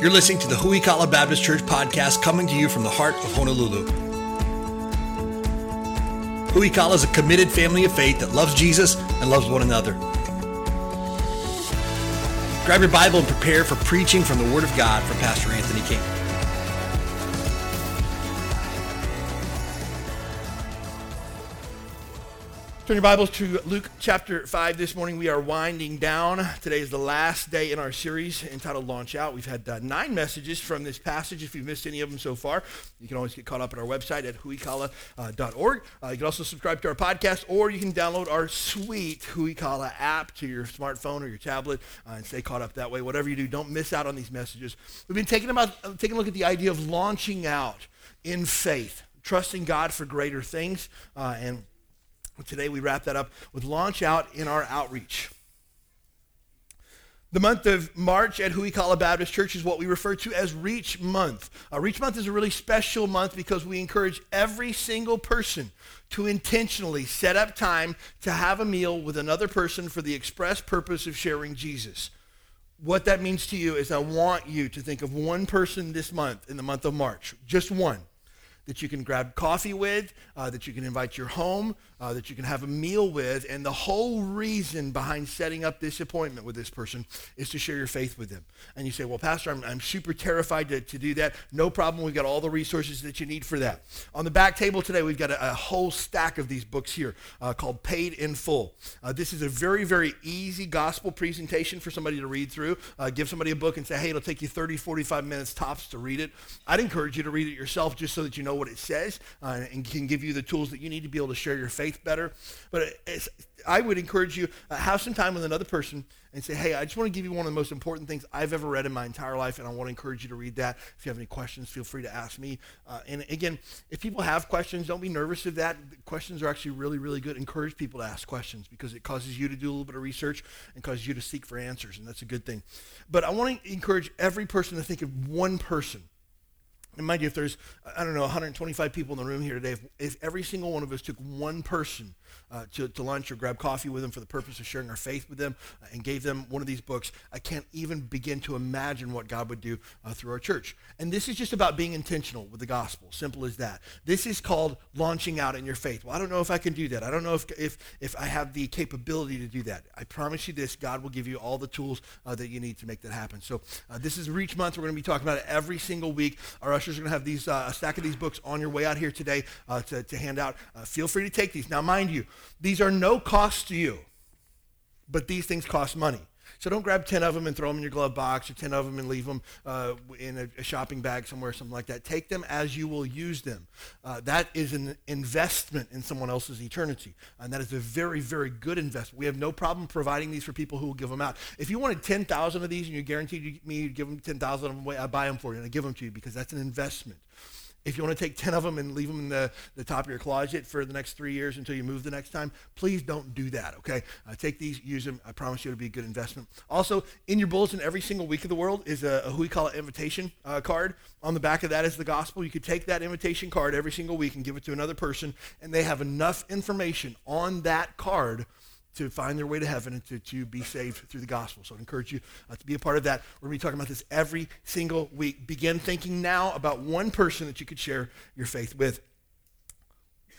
You're listening to the Huikala Baptist Church podcast coming to you from the heart of Honolulu. Huikala is a committed family of faith that loves Jesus and loves one another. Grab your Bible and prepare for preaching from the Word of God from Pastor Anthony King. Turn your Bibles to Luke chapter 5 this morning. We are winding down. Today is the last day in our series entitled Launch Out. We've had uh, nine messages from this passage. If you've missed any of them so far, you can always get caught up at our website at huikala.org. Uh, you can also subscribe to our podcast, or you can download our sweet Huikala app to your smartphone or your tablet uh, and stay caught up that way. Whatever you do, don't miss out on these messages. We've been taking, about, uh, taking a look at the idea of launching out in faith, trusting God for greater things, uh, and Today we wrap that up with launch out in our outreach. The month of March at Huikala Baptist Church is what we refer to as Reach Month. Uh, Reach Month is a really special month because we encourage every single person to intentionally set up time to have a meal with another person for the express purpose of sharing Jesus. What that means to you is I want you to think of one person this month, in the month of March, just one, that you can grab coffee with, uh, that you can invite your home, uh, that you can have a meal with. And the whole reason behind setting up this appointment with this person is to share your faith with them. And you say, well, Pastor, I'm, I'm super terrified to, to do that. No problem. We've got all the resources that you need for that. On the back table today, we've got a, a whole stack of these books here uh, called Paid in Full. Uh, this is a very, very easy gospel presentation for somebody to read through. Uh, give somebody a book and say, hey, it'll take you 30, 45 minutes tops to read it. I'd encourage you to read it yourself just so that you know what it says uh, and can give you the tools that you need to be able to share your faith better. But I would encourage you, uh, have some time with another person and say, hey, I just want to give you one of the most important things I've ever read in my entire life, and I want to encourage you to read that. If you have any questions, feel free to ask me. Uh, and again, if people have questions, don't be nervous of that. Questions are actually really, really good. Encourage people to ask questions because it causes you to do a little bit of research and causes you to seek for answers, and that's a good thing. But I want to encourage every person to think of one person and mind you, if there's, I don't know, 125 people in the room here today, if, if every single one of us took one person uh, to, to lunch or grab coffee with them for the purpose of sharing our faith with them uh, and gave them one of these books, I can't even begin to imagine what God would do uh, through our church. And this is just about being intentional with the gospel. Simple as that. This is called launching out in your faith. Well, I don't know if I can do that. I don't know if, if, if I have the capability to do that. I promise you this God will give you all the tools uh, that you need to make that happen. So this is Reach Month. We're going to be talking about it every single week. Our ushers are going to have these a stack of these books on your way out here today to, to hand out. feel free to take these. Now, mind you, these are no cost to you, but these things cost money. So don't grab 10 of them and throw them in your glove box or 10 of them and leave them uh, in a, a, shopping bag somewhere, or something like that. Take them as you will use them. Uh, that is an investment in someone else's eternity. And that is a very, very good investment. We have no problem providing these for people who will give them out. If you wanted 10,000 of these and you guaranteed me you'd give them 10,000 of them away, I buy them for you and I give them to you because that's an investment. If you want to take 10 of them and leave them in the, the top of your closet for the next three years until you move the next time, please don't do that, okay? Uh, take these, use them. I promise you it'll be a good investment. Also, in your bulletin every single week of the world is a, a who we call it invitation uh, card. On the back of that is the gospel. You could take that invitation card every single week and give it to another person, and they have enough information on that card to find their way to heaven and to, to be saved through the gospel. So I'd encourage you uh, to be a part of that. We're going to be talking about this every single week. Begin thinking now about one person that you could share your faith with.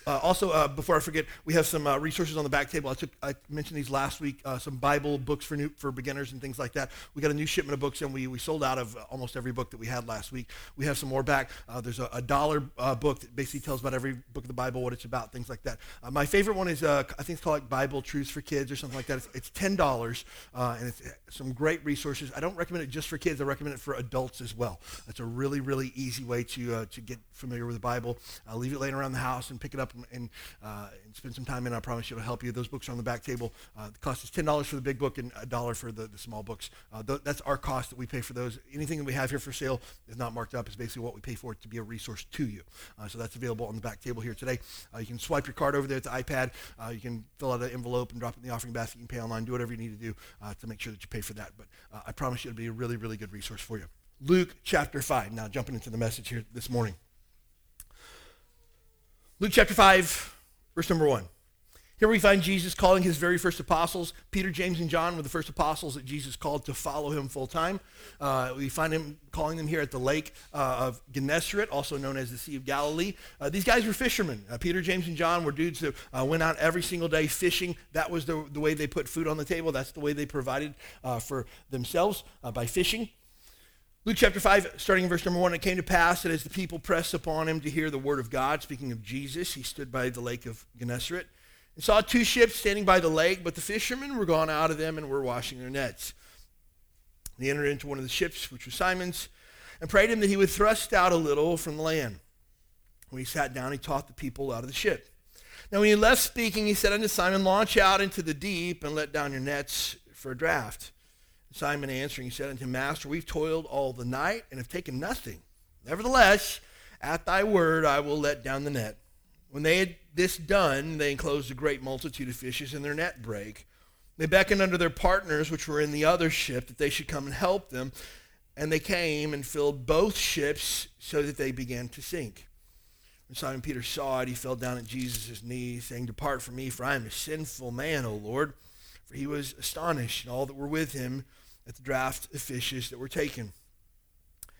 Uh, also, uh, before I forget, we have some uh, resources on the back table. I, took, I mentioned these last week, uh, some Bible books for new, for beginners and things like that. We got a new shipment of books, and we, we sold out of uh, almost every book that we had last week. We have some more back. Uh, there's a, a dollar book that basically tells about every book of the Bible, what it's about, things like that. my favorite one is, I think it's called like Bible Truths for Kids or something like that. It's, it's $10, and it's some great resources. I don't recommend it just for kids. I recommend it for adults as well. It's a really, really easy way to, to get familiar with the Bible. leave it laying around the house and pick it up and, uh, and spend some time in. I promise you it'll help you. Those books are on the back table. Uh, the cost is $10 for the big book and a dollar for the, the small books. Uh, th- that's our cost that we pay for those. Anything that we have here for sale is not marked up. It's basically what we pay for it to be a resource to you. Uh, so that's available on the back table here today. Uh, you can swipe your card over there at the iPad. You can fill out an envelope and drop it in the offering basket. You can pay online. Do whatever you need to do to make sure that you pay for that. But I promise you it'll be a really, really good resource for you. Luke chapter 5. Now, jumping into the message here this morning. Luke chapter 5, verse number 1. Here we find Jesus calling his very first apostles. Peter, James, and John were the first apostles that Jesus called to follow him full time. Uh, we find him calling them here at the lake uh, of Gennesaret, also known as the Sea of Galilee. Uh, these guys were fishermen. Uh, Peter, James, and John were dudes that uh, went out every single day fishing. That was the, the way they put food on the table. That's the way they provided uh, for themselves by fishing. Luke chapter 5, starting in verse number 1, it came to pass that as the people pressed upon him to hear the word of God, speaking of Jesus, he stood by the lake of Gennesaret and saw two ships standing by the lake, but the fishermen were gone out of them and were washing their nets. He entered into one of the ships, which was Simon's, and prayed him that he would thrust out a little from the land. When he sat down, he taught the people out of the ship. Now, when he left speaking, he said unto Simon, Launch out into the deep and let down your nets for a draught. Simon answering, said unto him, Master, we've toiled all the night and have taken nothing. Nevertheless, at thy word I will let down the net. When they had this done, they enclosed a great multitude of fishes, and their net brake. They beckoned unto their partners, which were in the other ship, that they should come and help them. And they came and filled both ships so that they began to sink. When Simon Peter saw it, he fell down at Jesus' knees, saying, Depart from me, for I am a sinful man, O Lord. For he was astonished, and all that were with him, at the draught of fishes that were taken.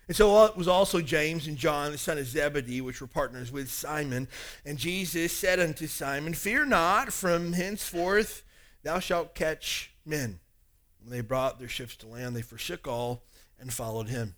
And so it was also James and John, the son of Zebedee, which were partners with Simon. And Jesus said unto Simon, Fear not, from henceforth thou shalt catch men. When they brought their ships to land, they forsook all and followed him.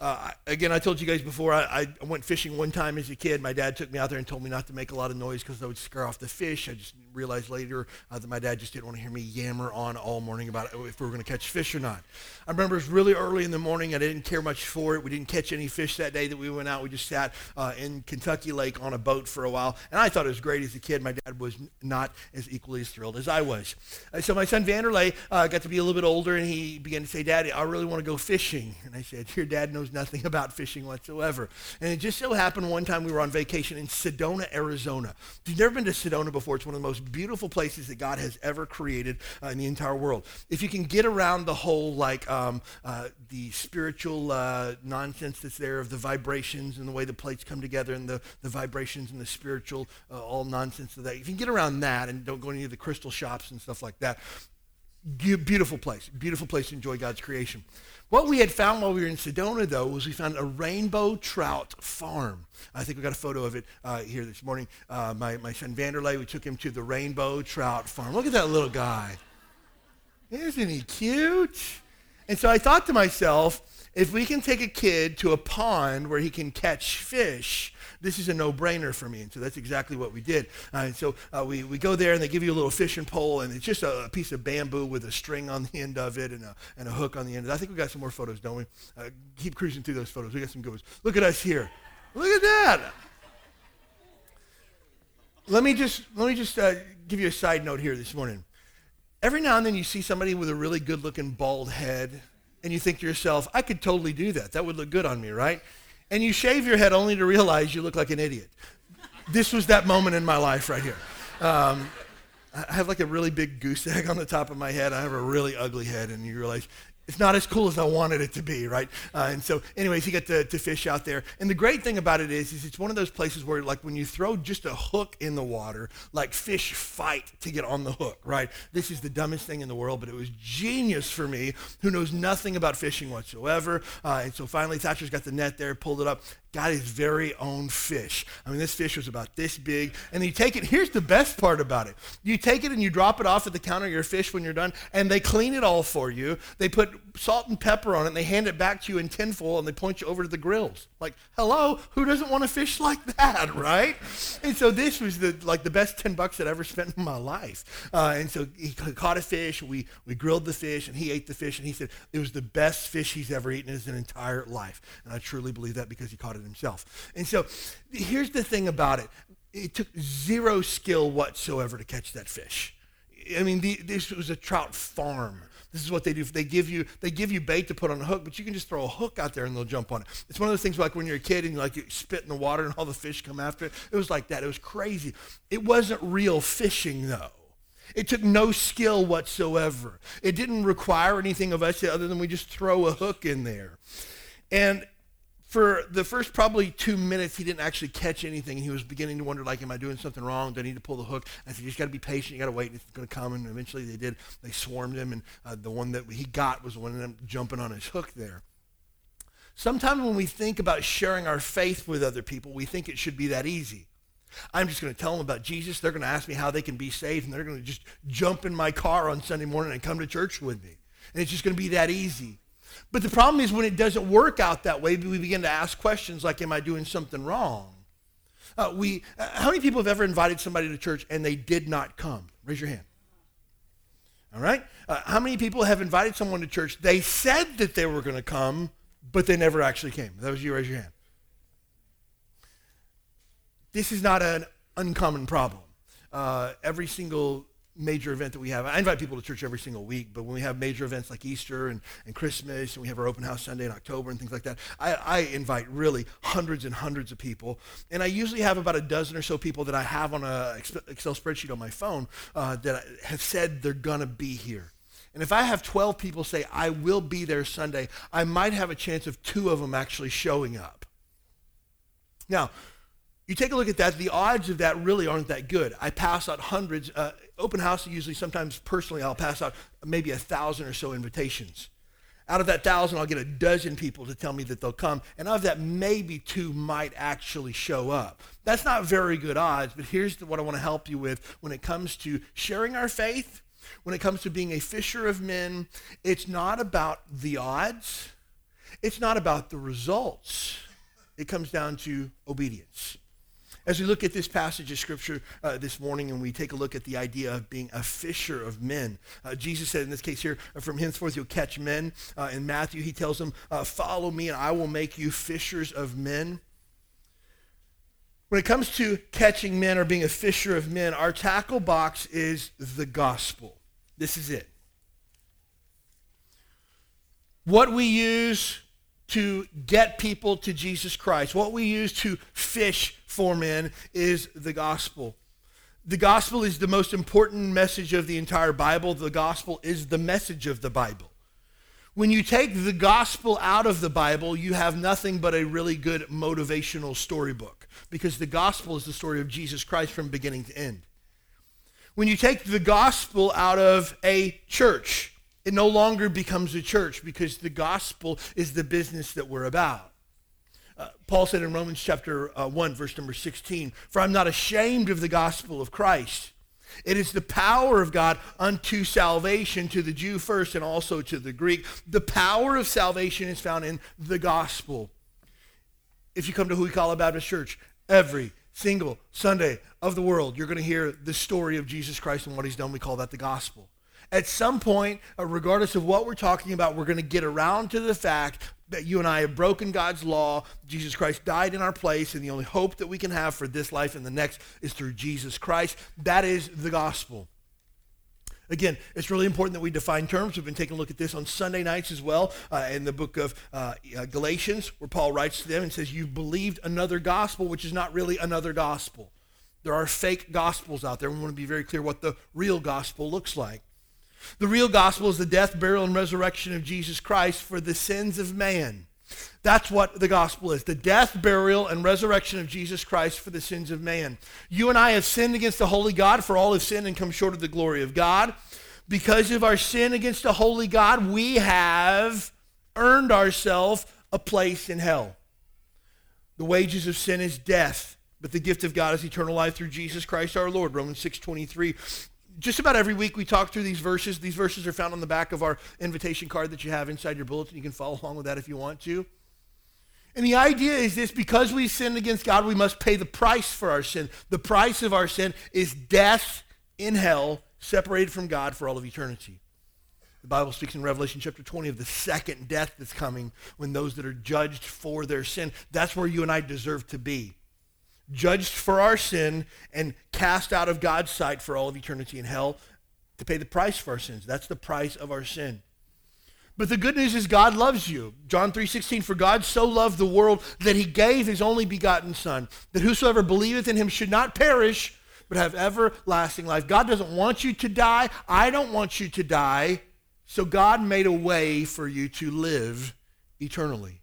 Uh, again, I told you guys before, I, I, went fishing one time as a kid. My dad took me out there and told me not to make a lot of noise because I would scare off the fish. I just realized later uh, that my dad just didn't want to hear me yammer on all morning about if we were going to catch fish or not. I remember it was really early in the morning. I didn't care much for it. We didn't catch any fish that day that we went out. We just sat uh, in Kentucky Lake on a boat for a while. And I thought it was great as a kid. My dad was not as equally as thrilled as I was. Uh, so my son Vanderlei uh, got to be a little bit older and he began to say, Daddy, I really want to go fishing. And I said, Your dad knows nothing about fishing whatsoever. And it just so happened one time we were on vacation in Sedona, Arizona. If you've never been to Sedona before, it's one of the most beautiful places that God has ever created uh, in the entire world. If you can get around the whole, like, um, uh, the spiritual uh, nonsense that's there of the vibrations and the way the plates come together and the, the vibrations and the spiritual, uh, all nonsense of that, if you can get around that and don't go to any of the crystal shops and stuff like that, beautiful place, beautiful place to enjoy God's creation. What we had found while we were in Sedona, though, was we found a rainbow trout farm. I think we got a photo of it uh, here this morning. Uh, my, my son Vanderlei, we took him to the rainbow trout farm. Look at that little guy. Isn't he cute? And so I thought to myself, if we can take a kid to a pond where he can catch fish, this is a no-brainer for me. And so that's exactly what we did. Uh, and so uh, we, we go there and they give you a little fishing pole and it's just a, a, piece of bamboo with a string on the end of it and a, and a hook on the end. I think we got some more photos, don't we? Uh, keep cruising through those photos. We got some good ones. Look at us here. Look at that. Let me just, let me just uh, give you a side note here this morning. Every now and then you see somebody with a really good looking bald head and you think to yourself, I could totally do that. That would look good on me, right? And you shave your head only to realize you look like an idiot. This was that moment in my life right here. Um, I have like a really big goose egg on the top of my head. I have a really ugly head, and you realize it's not as cool as I wanted it to be, right? Uh, and so, anyways, you get to, to fish out there. And the great thing about it is, is it's one of those places where, like, when you throw just a hook in the water, like fish fight to get on the hook, right? This is the dumbest thing in the world, but it was genius for me, who knows nothing about fishing whatsoever. Uh, and so finally, Thatcher's got the net there, pulled it up, got his very own fish. I mean, this fish was about this big. And you take it, here's the best part about it. You take it and you drop it off at the counter of your fish when you're done, and they clean it all for you. They put salt and pepper on it, and they hand it back to you in tinfoil, and they point you over to the grills. Like, hello, who doesn't want to fish like that, right? And so this was the like the best 10 bucks that I'd ever spent in my life. Uh, and so he caught a fish, we, we grilled the fish, and he ate the fish, and he said it was the best fish he's ever eaten in his entire life. And I truly believe that because he caught it it himself. And so here's the thing about it it took zero skill whatsoever to catch that fish. I mean, the, this was a trout farm. This is what they do. They give you they give you bait to put on a hook, but you can just throw a hook out there and they'll jump on it. It's one of those things like when you're a kid and you like you spit in the water and all the fish come after it. It was like that. It was crazy. It wasn't real fishing though. It took no skill whatsoever. It didn't require anything of us other than we just throw a hook in there. And for the first probably two minutes, he didn't actually catch anything. He was beginning to wonder, like, am I doing something wrong? Do I need to pull the hook? I said, you just got to be patient. You got to wait. It's going to come. And eventually they did. They swarmed him, and uh, the one that he got was one of them jumping on his hook there. Sometimes when we think about sharing our faith with other people, we think it should be that easy. I'm just going to tell them about Jesus. They're going to ask me how they can be saved, and they're going to just jump in my car on Sunday morning and come to church with me. And it's just going to be that easy. But the problem is when it doesn't work out that way, we begin to ask questions like, Am I doing something wrong? Uh, we, uh, how many people have ever invited somebody to church and they did not come? Raise your hand. All right? Uh, how many people have invited someone to church? They said that they were going to come, but they never actually came. That was you. Raise your hand. This is not an uncommon problem. Uh, every single major event that we have. I invite people to church every single week, but when we have major events like Easter and, and Christmas, and we have our open house Sunday in October and things like that, I, I invite really hundreds and hundreds of people. And I usually have about a dozen or so people that I have on a Excel spreadsheet on my phone uh, that have said they're going to be here. And if I have 12 people say, I will be there Sunday, I might have a chance of two of them actually showing up. Now, you take a look at that, the odds of that really aren't that good. I pass out hundreds. Uh, open house, usually, sometimes personally, I'll pass out maybe a thousand or so invitations. Out of that thousand, I'll get a dozen people to tell me that they'll come. And of that, maybe two might actually show up. That's not very good odds, but here's what I want to help you with when it comes to sharing our faith, when it comes to being a fisher of men. It's not about the odds, it's not about the results. It comes down to obedience. As we look at this passage of Scripture uh, this morning and we take a look at the idea of being a fisher of men, uh, Jesus said in this case here, uh, from henceforth you'll catch men. Uh, in Matthew, he tells them, uh, Follow me and I will make you fishers of men. When it comes to catching men or being a fisher of men, our tackle box is the gospel. This is it. What we use to get people to Jesus Christ. What we use to fish for men is the gospel. The gospel is the most important message of the entire Bible. The gospel is the message of the Bible. When you take the gospel out of the Bible, you have nothing but a really good motivational storybook because the gospel is the story of Jesus Christ from beginning to end. When you take the gospel out of a church, it no longer becomes a church because the gospel is the business that we're about. Uh, Paul said in Romans chapter uh, 1, verse number 16, For I'm not ashamed of the gospel of Christ. It is the power of God unto salvation to the Jew first and also to the Greek. The power of salvation is found in the gospel. If you come to Huikala Baptist Church, every single Sunday of the world, you're going to hear the story of Jesus Christ and what he's done. We call that the gospel. At some point, uh, regardless of what we're talking about, we're going to get around to the fact that you and I have broken God's law. Jesus Christ died in our place, and the only hope that we can have for this life and the next is through Jesus Christ. That is the gospel. Again, it's really important that we define terms. We've been taking a look at this on Sunday nights as well uh, in the book of uh, uh Galatians, where Paul writes to them and says, You've believed another gospel, which is not really another gospel. There are fake gospels out there. We want to be very clear what the real gospel looks like. The real gospel is the death, burial, and resurrection of Jesus Christ for the sins of man. That's what the gospel is the death, burial, and resurrection of Jesus Christ for the sins of man. You and I have sinned against the holy God, for all have sinned and come short of the glory of God. Because of our sin against the holy God, we have earned ourselves a place in hell. The wages of sin is death, but the gift of God is eternal life through Jesus Christ our Lord. Romans 6:23 just about every week we talk through these verses. These verses are found on the back of our invitation card that you have inside your bulletin. You can follow along with that if you want to. And the idea is this because we sinned against God, we must pay the price for our sin. The price of our sin is death in hell, separated from God for all of eternity. The Bible speaks in Revelation chapter 20 of the second death that's coming when those that are judged for their sin, that's where you and I deserve to be judged for our sin and cast out of God's sight for all of eternity in hell to pay the price for our sins. That's the price of our sin. But the good news is God loves you. John 3:16 for God so loved the world that he gave his only begotten son that whosoever believeth in him should not perish but have everlasting life. God doesn't want you to die. I don't want you to die. So God made a way for you to live eternally.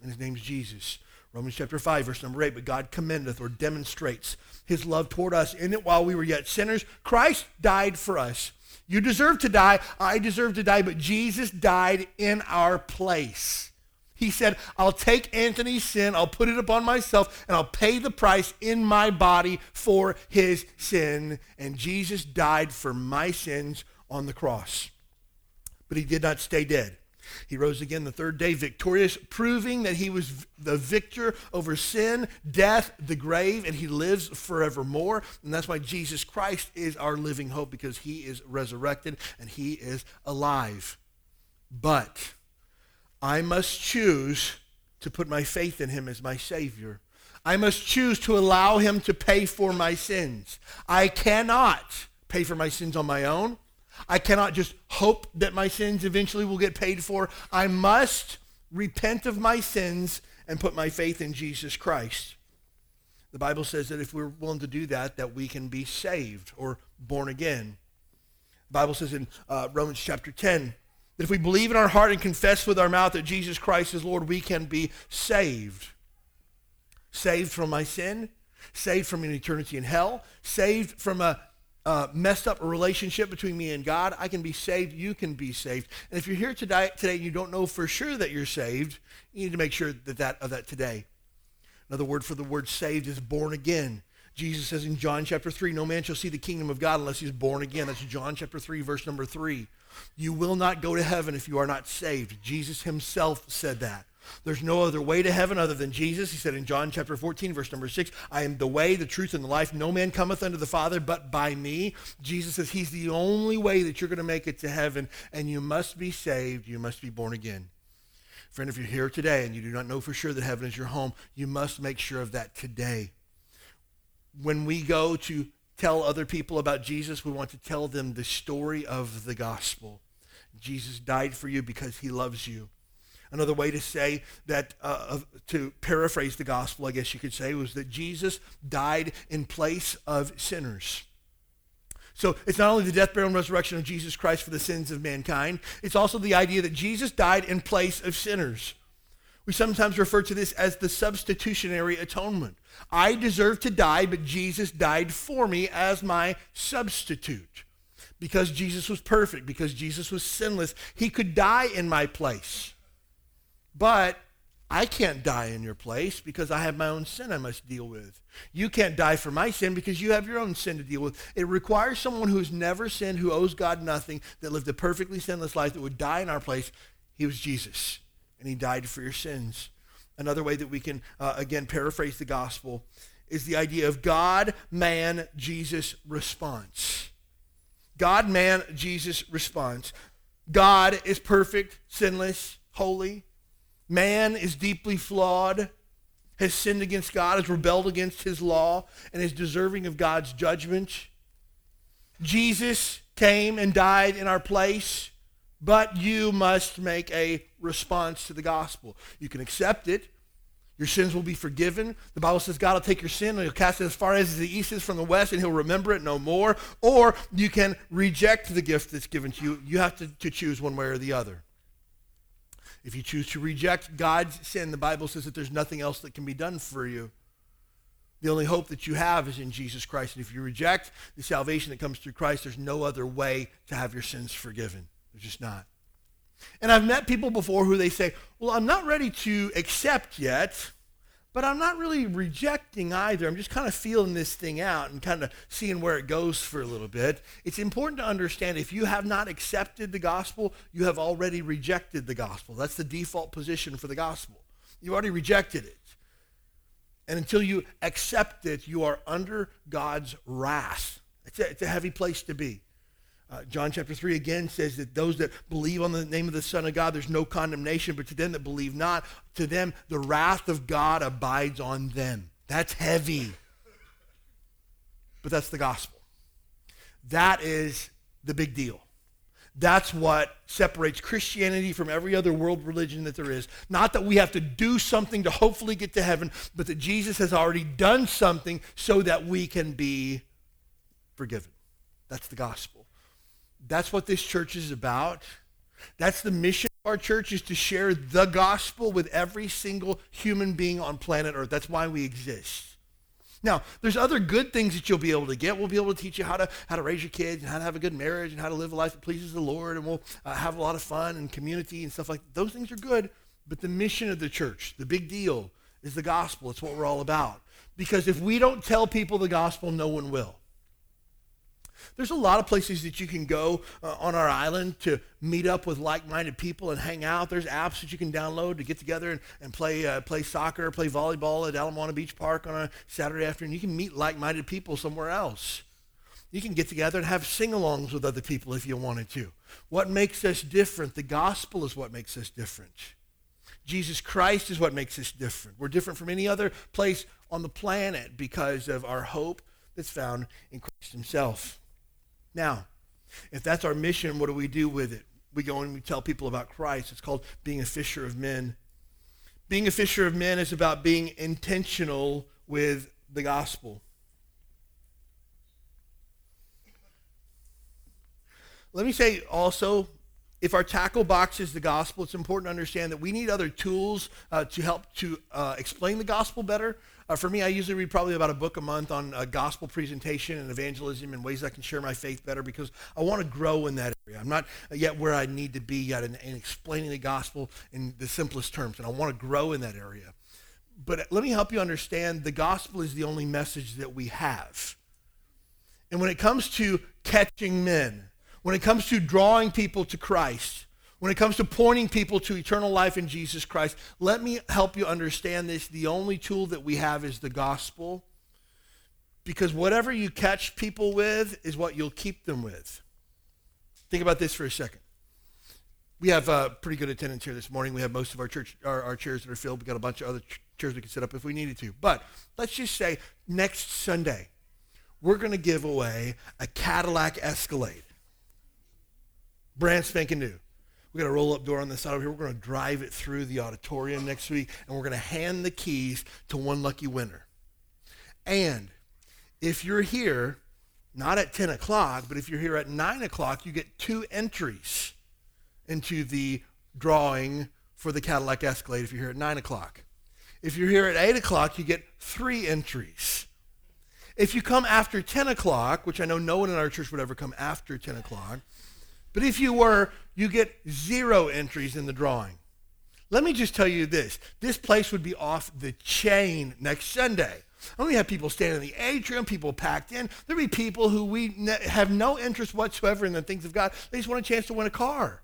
and his name's Jesus. Romans chapter 5, verse number 8. But God commendeth or demonstrates his love toward us in it while we were yet sinners. Christ died for us. You deserve to die. I deserve to die, but Jesus died in our place. He said, I'll take Anthony's sin, I'll put it upon myself, and I'll pay the price in my body for his sin. And Jesus died for my sins on the cross. But he did not stay dead. He rose again the third day victorious, proving that he was the victor over sin, death, the grave, and he lives forevermore. And that's why Jesus Christ is our living hope because he is resurrected and he is alive. But I must choose to put my faith in him as my Savior. I must choose to allow him to pay for my sins. I cannot pay for my sins on my own. I cannot just hope that my sins eventually will get paid for. I must repent of my sins and put my faith in Jesus Christ. The Bible says that if we're willing to do that, that we can be saved or born again. The Bible says in uh, Romans chapter 10 that if we believe in our heart and confess with our mouth that Jesus Christ is Lord, we can be saved. Saved from my sin, saved from an eternity in hell, saved from a uh, messed up a relationship between me and God, I can be saved. You can be saved. And if you're here today, today and you don't know for sure that you're saved, you need to make sure that, that of that today. Another word for the word saved is born again. Jesus says in John chapter 3, no man shall see the kingdom of God unless he's born again. That's John chapter 3, verse number 3. You will not go to heaven if you are not saved. Jesus himself said that. There's no other way to heaven other than Jesus. He said in John chapter 14, verse number 6, I am the way, the truth, and the life. No man cometh unto the Father but by me. Jesus says he's the only way that you're going to make it to heaven, and you must be saved. You must be born again. Friend, if you're here today and you do not know for sure that heaven is your home, you must make sure of that today. When we go to tell other people about Jesus, we want to tell them the story of the gospel. Jesus died for you because he loves you. Another way to say that, uh, to paraphrase the gospel, I guess you could say, was that Jesus died in place of sinners. So it's not only the death, burial, and resurrection of Jesus Christ for the sins of mankind, it's also the idea that Jesus died in place of sinners. We sometimes refer to this as the substitutionary atonement. I deserve to die, but Jesus died for me as my substitute. Because Jesus was perfect, because Jesus was sinless, he could die in my place. But I can't die in your place because I have my own sin I must deal with. You can't die for my sin because you have your own sin to deal with. It requires someone who's never sinned, who owes God nothing, that lived a perfectly sinless life, that would die in our place. He was Jesus, and he died for your sins. Another way that we can, uh, again, paraphrase the gospel is the idea of God, man, Jesus response. God, man, Jesus response. God is perfect, sinless, holy. Man is deeply flawed, has sinned against God, has rebelled against his law, and is deserving of God's judgment. Jesus came and died in our place, but you must make a response to the gospel. You can accept it. Your sins will be forgiven. The Bible says God will take your sin and he'll cast it as far as the east is from the west and he'll remember it no more. Or you can reject the gift that's given to you. You have to, to choose one way or the other. If you choose to reject God's sin, the Bible says that there's nothing else that can be done for you. The only hope that you have is in Jesus Christ. And if you reject the salvation that comes through Christ, there's no other way to have your sins forgiven. There's just not. And I've met people before who they say, Well, I'm not ready to accept yet. But I'm not really rejecting either. I'm just kind of feeling this thing out and kind of seeing where it goes for a little bit. It's important to understand if you have not accepted the gospel, you have already rejected the gospel. That's the default position for the gospel. You already rejected it. And until you accept it, you are under God's wrath. It's a, it's a heavy place to be. Uh, John chapter 3 again says that those that believe on the name of the Son of God, there's no condemnation, but to them that believe not, to them the wrath of God abides on them. That's heavy. But that's the gospel. That is the big deal. That's what separates Christianity from every other world religion that there is. Not that we have to do something to hopefully get to heaven, but that Jesus has already done something so that we can be forgiven. That's the gospel. That's what this church is about. That's the mission of our church is to share the gospel with every single human being on planet Earth. That's why we exist. Now, there's other good things that you'll be able to get. We'll be able to teach you how to how to raise your kids and how to have a good marriage and how to live a life that pleases the Lord, and we'll uh, have a lot of fun and community and stuff like that. Those things are good, but the mission of the church, the big deal, is the gospel. It's what we're all about. Because if we don't tell people the gospel, no one will. There's a lot of places that you can go uh, on our island to meet up with like-minded people and hang out. There's apps that you can download to get together and, and play, uh, play soccer, play volleyball at Ala Moana Beach Park on a Saturday afternoon. You can meet like-minded people somewhere else. You can get together and have sing-alongs with other people if you wanted to. What makes us different? The gospel is what makes us different. Jesus Christ is what makes us different. We're different from any other place on the planet because of our hope that's found in Christ himself. Now, if that's our mission, what do we do with it? We go and we tell people about Christ. It's called being a fisher of men. Being a fisher of men is about being intentional with the gospel. Let me say also, if our tackle box is the gospel, it's important to understand that we need other tools uh, to help to uh, explain the gospel better. Uh, for me, I usually read probably about a book a month on uh, gospel presentation and evangelism and ways I can share my faith better because I want to grow in that area. I'm not yet where I need to be yet in, in explaining the gospel in the simplest terms, and I want to grow in that area. But let me help you understand the gospel is the only message that we have. And when it comes to catching men, when it comes to drawing people to Christ, when it comes to pointing people to eternal life in Jesus Christ, let me help you understand this. The only tool that we have is the gospel. Because whatever you catch people with is what you'll keep them with. Think about this for a second. We have uh, pretty good attendance here this morning. We have most of our church, our, our chairs that are filled. We've got a bunch of other ch- chairs we can set up if we needed to. But let's just say next Sunday, we're going to give away a Cadillac Escalade. Brand spanking new. We got a roll up door on the side over here. We're going to drive it through the auditorium next week, and we're going to hand the keys to one lucky winner. And if you're here, not at 10 o'clock, but if you're here at 9 o'clock, you get two entries into the drawing for the Cadillac Escalade if you're here at 9 o'clock. If you're here at 8 o'clock, you get three entries. If you come after 10 o'clock, which I know no one in our church would ever come after 10 o'clock, but if you were, you get zero entries in the drawing. Let me just tell you this. This place would be off the chain next Sunday. And we have people standing in the atrium, people packed in. There'd be people who we ne- have no interest whatsoever in the things of God. They just want a chance to win a car.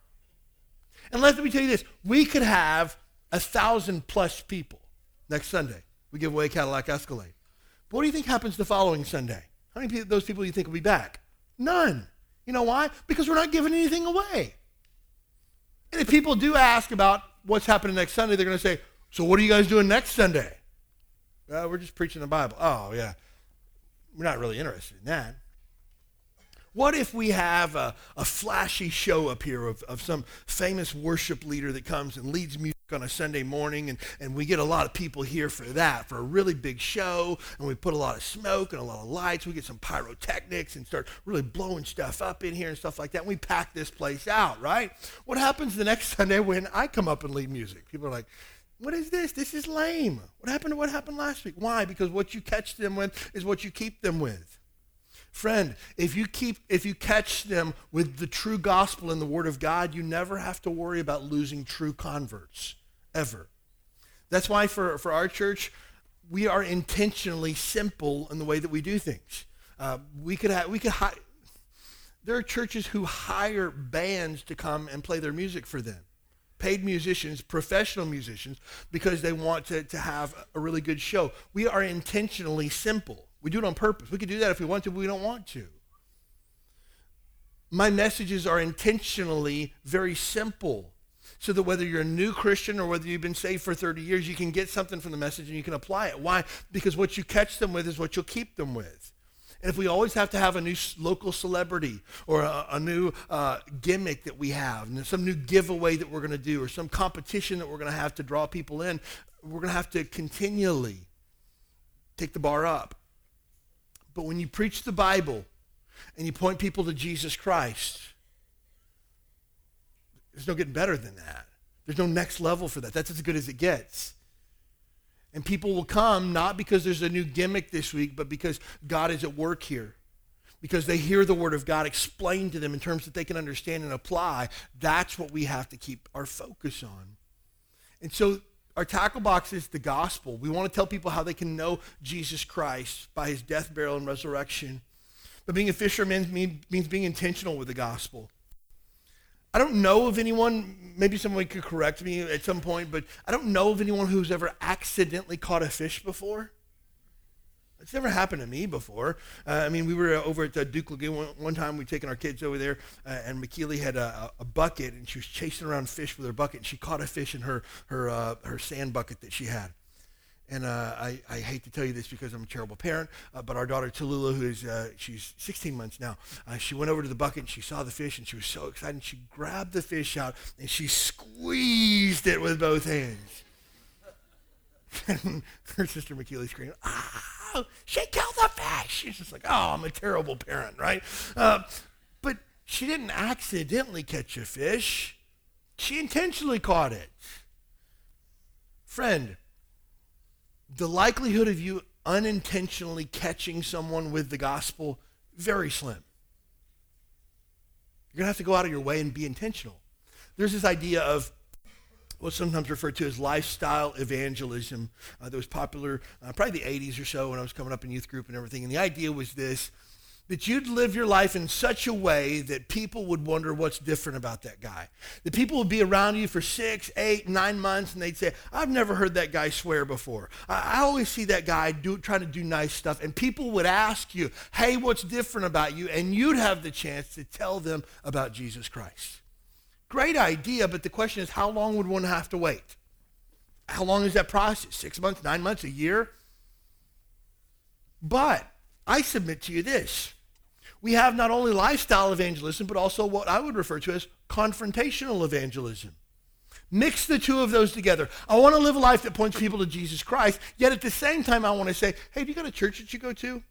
And let me tell you this. We could have a thousand plus people next Sunday. We give away Cadillac Escalade. But what do you think happens the following Sunday? How many of those people do you think will be back? None. You know why? Because we're not giving anything away. And if people do ask about what's happening next Sunday, they're going to say, So what are you guys doing next Sunday? Well, we're just preaching the Bible. Oh, yeah. We're not really interested in that. What if we have a, a flashy show up here of, of some famous worship leader that comes and leads music on a Sunday morning, and, and we get a lot of people here for that, for a really big show, and we put a lot of smoke and a lot of lights. We get some pyrotechnics and start really blowing stuff up in here and stuff like that. And we pack this place out, right? What happens the next Sunday when I come up and lead music? People are like, what is this? This is lame. What happened to what happened last week? Why? Because what you catch them with is what you keep them with. Friend, if you keep if you catch them with the true gospel and the word of God, you never have to worry about losing true converts ever. That's why for, for our church, we are intentionally simple in the way that we do things. Uh, we could have we could hi- there are churches who hire bands to come and play their music for them paid musicians, professional musicians, because they want to, to have a really good show. We are intentionally simple. We do it on purpose. We could do that if we want to, but we don't want to. My messages are intentionally very simple so that whether you're a new Christian or whether you've been saved for 30 years, you can get something from the message and you can apply it. Why? Because what you catch them with is what you'll keep them with. And if we always have to have a new local celebrity or a, a new uh, gimmick that we have, and some new giveaway that we're going to do, or some competition that we're going to have to draw people in, we're going to have to continually take the bar up. But when you preach the Bible and you point people to Jesus Christ, there's no getting better than that. There's no next level for that. That's as good as it gets. And people will come not because there's a new gimmick this week, but because God is at work here. Because they hear the word of God explained to them in terms that they can understand and apply. That's what we have to keep our focus on. And so our tackle box is the gospel. We want to tell people how they can know Jesus Christ by his death, burial, and resurrection. But being a fisherman means being intentional with the gospel. I don't know of anyone, maybe someone could correct me at some point, but I don't know of anyone who's ever accidentally caught a fish before. It's never happened to me before. Uh, I mean, we were over at uh, Duke Lagoon one, one, time. We'd taken our kids over there, uh, and McKeely had a, a, bucket, and she was chasing around fish with her bucket, and she caught a fish in her her uh, her sand bucket that she had. And uh, I, I hate to tell you this because I'm a terrible parent, uh, but our daughter Tallulah, who is she's 16 months now, she went over to the bucket and she saw the fish and she was so excited. And she grabbed the fish out and she squeezed it with both hands. and her sister McKeely screamed, "Oh, she killed the fish!" She's just like, "Oh, I'm a terrible parent, right?" Uh, but she didn't accidentally catch a fish; she intentionally caught it. Friend, the likelihood of you unintentionally catching someone with the gospel very slim. You're going to have to go out of your way and be intentional. There's this idea of what's sometimes referred to as lifestyle evangelism uh, that was popular uh, probably the 80s or so when I was coming up in youth group and everything. And the idea was this that you'd live your life in such a way that people would wonder what's different about that guy. That people would be around you for six, eight, nine months, and they'd say, I've never heard that guy swear before. I, I always see that guy do, trying to do nice stuff. And people would ask you, hey, what's different about you? And you'd have the chance to tell them about Jesus Christ. Great idea, but the question is, how long would one have to wait? How long is that process? Six months, nine months, a year? But I submit to you this. We have not only lifestyle evangelism, but also what I would refer to as confrontational evangelism. Mix the two of those together. I want to live a life that points people to Jesus Christ, yet at the same time, I want to say, hey, do you got a church that you go to?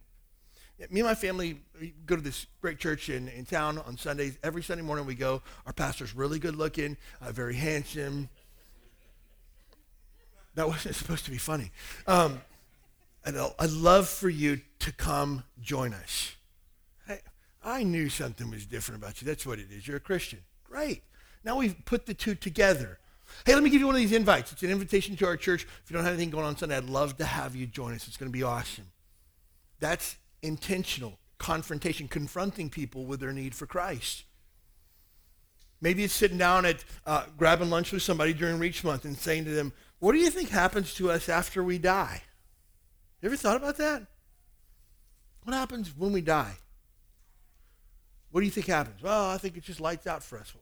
Me and my family go to this great church in, in town on Sundays. Every Sunday morning we go. Our pastor's really good looking, uh, very handsome. That wasn't supposed to be funny. Um, and I'd love for you to come join us. Hey, I knew something was different about you. That's what it is. You're a Christian. Great. Now we've put the two together. Hey, let me give you one of these invites. It's an invitation to our church. If you don't have anything going on Sunday, I'd love to have you join us. It's going to be awesome. That's intentional confrontation, confronting people with their need for Christ. Maybe it's sitting down at uh, grabbing lunch with somebody during Reach Month and saying to them, What do you think happens to us after we die? You ever thought about that? What happens when we die? What do you think happens? Well, I think it just lights out for us.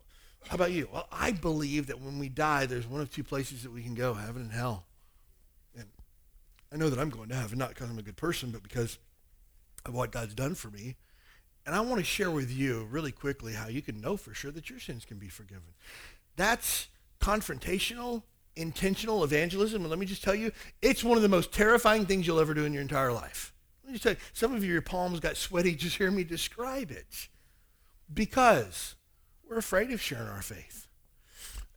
How about you? Well, I believe that when we die, there's one of two places that we can go heaven and hell. And I know that I'm going to heaven, not because I'm a good person, but because what God's done for me. And I want to share with you really quickly how you can know for sure that your sins can be forgiven. That's confrontational intentional evangelism, and let me just tell you, it's one of the most terrifying things you'll ever do in your entire life. Let me just tell you, some of you, your palms got sweaty just hear me describe it. Because we're afraid of sharing our faith.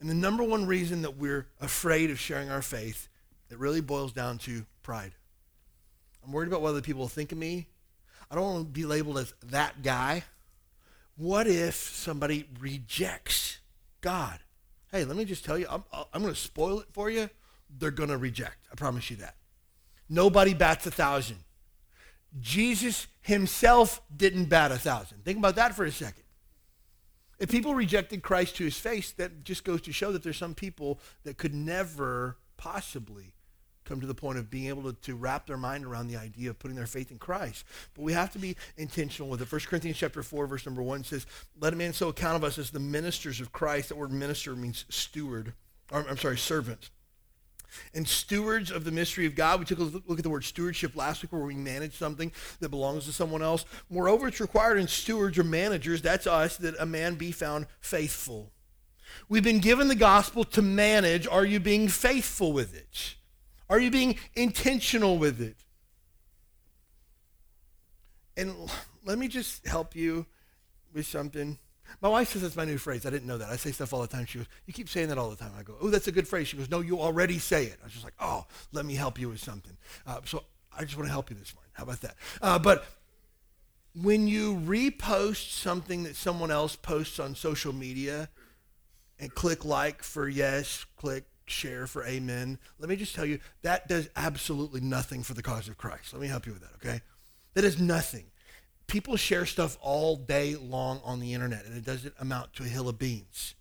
And the number one reason that we're afraid of sharing our faith, it really boils down to pride. I'm worried about what other people think of me. I don't want to be labeled as that guy. What if somebody rejects God? hey, let me just tell you, I'm, uh, I'm going to spoil it for you. They're going to reject. I promise you that. Nobody bats a thousand. Jesus himself didn't bat a thousand. Think about that for a second. If people rejected Christ to his face, that just goes to show that there's some people that could never possibly come to the point of being able to, to wrap their mind around the idea of putting their faith in Christ. But we have to be intentional with it. 1 Corinthians chapter 4, verse number 1 says, Let a man so account of us as the ministers of Christ. That word minister means steward. Or, I'm sorry, servant. And stewards of the mystery of God. We took a look at the word stewardship last week where we manage something that belongs to someone else. Moreover, it's required in stewards or managers, that's us, that a man be found faithful. We've been given the gospel to manage. Are you being faithful with it? Are you being intentional with it? And let me just help you with something. My wife says that's my new phrase. I didn't know that. I say stuff all the time. She goes, You keep saying that all the time. I go, Oh, that's a good phrase. She goes, No, you already say it. I was just like, Oh, let me help you with something. Uh, so I just want to help you this morning. How about that? Uh, but when you repost something that someone else posts on social media and click like for yes, click share for amen, let me just tell you that does absolutely nothing for the cause of Christ. Let me help you with that, okay? That is nothing people share stuff all day long on the internet, and it doesn't amount to a hill of beans.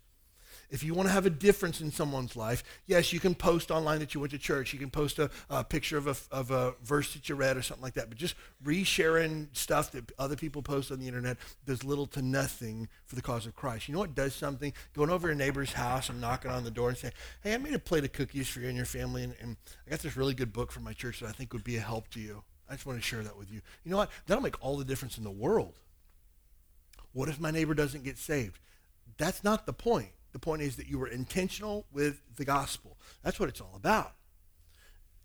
If you want to have a difference in someone's life, yes, you can post online that you went to church. You can post a, a picture of a, of a verse that you read or something like that. But just resharing stuff that other people post on the internet does little to nothing for the cause of Christ. You know what does something? Going over a neighbor's house and knocking on the door and saying, hey, I made a plate of cookies for you and your family, and, and I got this really good book from my church that I think would be a help to you. I just want to share that with you. You know what? That'll make all the difference in the world. What if my neighbor doesn't get saved? That's not the point. The point is that you were intentional with the gospel. That's what it's all about.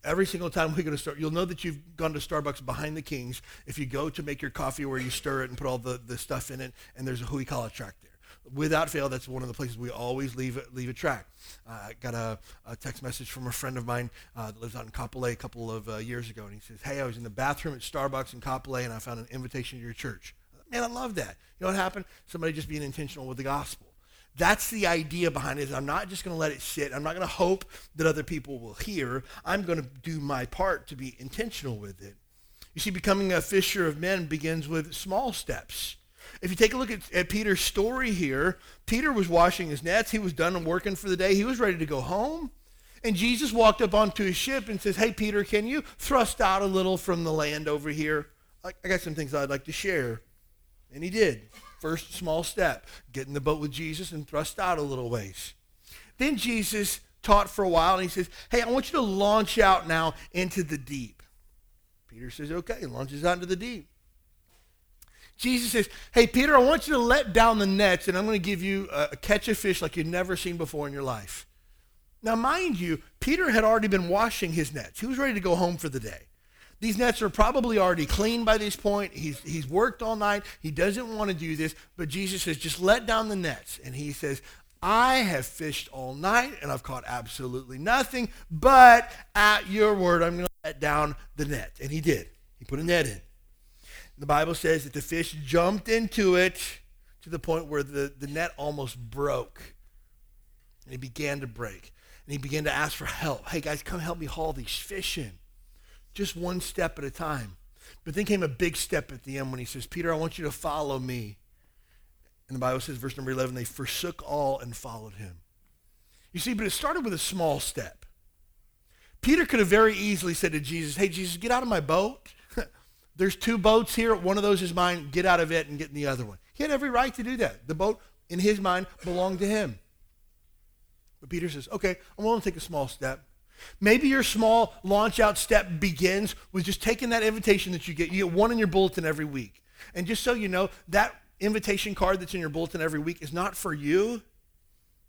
Every single time we go to start, you'll know that you've gone to Starbucks behind the Kings if you go to make your coffee where you stir it and put all the, the stuff in it, and there's a Huikala track there without fail, that's one of the places we always leave leave a track. Uh, I got a, a, text message from a friend of mine uh, that lives out in Kapolei a couple of uh, years ago, and he says, "Hey, I was in the bathroom at Starbucks in Kapolei, and I found an invitation to your church." Man, I love that. You know what happened? Somebody just being intentional with the gospel. That's the idea behind it. I'm not just going to let it sit. I'm not going to hope that other people will hear. I'm going to do my part to be intentional with it. You see, becoming a fisher of men begins with small steps. If you take a look at, at Peter's story here, Peter was washing his nets. He was done working for the day. He was ready to go home. And Jesus walked up onto his ship and says, Hey, Peter, can you thrust out a little from the land over here? I, I got some things I'd like to share. And he did. First small step, get in the boat with Jesus and thrust out a little ways. Then Jesus taught for a while and he says, Hey, I want you to launch out now into the deep. Peter says, Okay, launches out into the deep. Jesus says, Hey, Peter, I want you to let down the nets, and I'm going to give you a, a catch of fish like you've never seen before in your life. Now, mind you, Peter had already been washing his nets. He was ready to go home for the day. These nets are probably already clean by this point. He's, he's worked all night. He doesn't want to do this. But Jesus says, just let down the nets. And he says, I have fished all night and I've caught absolutely nothing. But at your word, I'm going to let down the net. And he did. He put a net in. The Bible says that the fish jumped into it to the point where the, the net almost broke. And it began to break. And he began to ask for help. Hey, guys, come help me haul these fish in. Just one step at a time. But then came a big step at the end when he says, Peter, I want you to follow me. And the Bible says, verse number 11, they forsook all and followed him. You see, but it started with a small step. Peter could have very easily said to Jesus, Hey, Jesus, get out of my boat. There's two boats here. One of those is mine. Get out of it and get in the other one. He had every right to do that. The boat, in his mind, belonged to him. But Peter says, okay, I'm willing to take a small step. Maybe your small launch out step begins with just taking that invitation that you get. You get one in your bulletin every week. And just so you know, that invitation card that's in your bulletin every week is not for you.